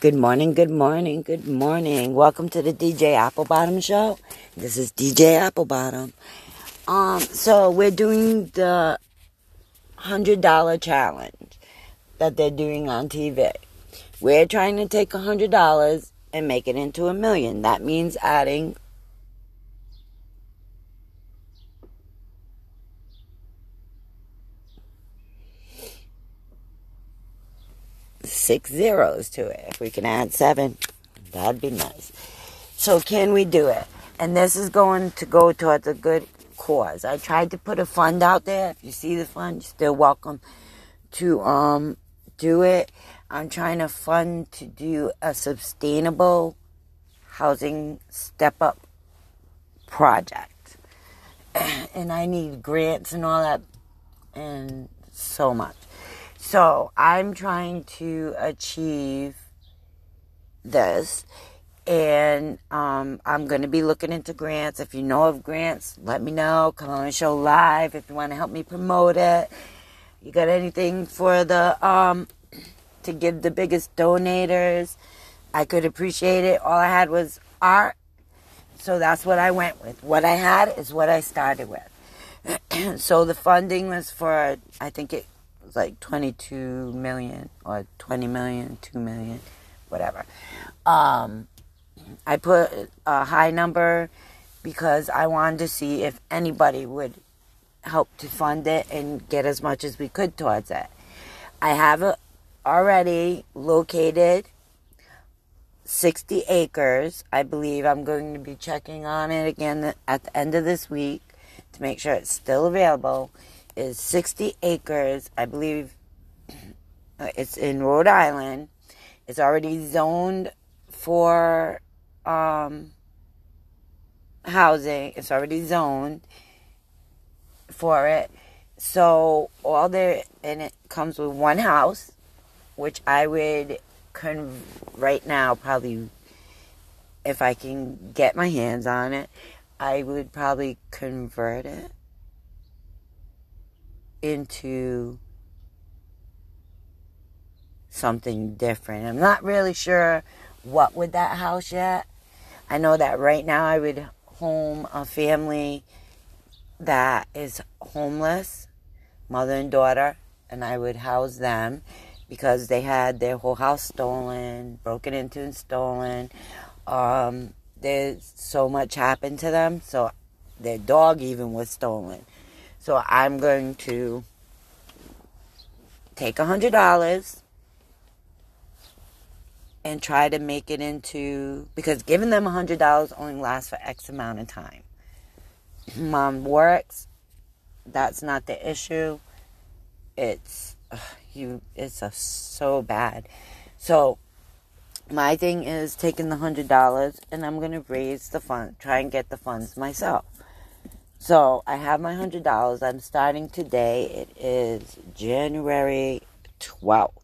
Good morning, good morning, good morning. Welcome to the DJ Applebottom Show. This is DJ Applebottom. Um, so we're doing the hundred dollar challenge that they're doing on TV. We're trying to take a hundred dollars and make it into a million. That means adding six zeros to it. If we can add seven, that'd be nice. So can we do it? And this is going to go towards a good cause. I tried to put a fund out there. If you see the fund, you're still welcome to um do it. I'm trying to fund to do a sustainable housing step up project. And I need grants and all that and so much. So I'm trying to achieve this. And um, I'm going to be looking into grants. If you know of grants, let me know. Come on the show live if you want to help me promote it. You got anything for the um, to give the biggest donators? I could appreciate it. All I had was art, so that's what I went with. What I had is what I started with. so the funding was for I think it like 22 million or 20 million, 2 million, whatever. Um, I put a high number because I wanted to see if anybody would help to fund it and get as much as we could towards it. I have already located 60 acres. I believe I'm going to be checking on it again at the end of this week to make sure it's still available is 60 acres. I believe uh, it's in Rhode Island. It's already zoned for um, housing. It's already zoned for it. So all there and it comes with one house, which I would con right now probably if I can get my hands on it, I would probably convert it into something different. I'm not really sure what with that house yet. I know that right now I would home a family that is homeless, mother and daughter, and I would house them because they had their whole house stolen, broken into and stolen. Um, there's so much happened to them, so their dog even was stolen. So I'm going to take a hundred dollars and try to make it into because giving them a hundred dollars only lasts for X amount of time. Mom works. That's not the issue. It's ugh, you. It's a, so bad. So my thing is taking the hundred dollars and I'm gonna raise the fund, try and get the funds myself. So I have my hundred dollars. I'm starting today. It is January 12th.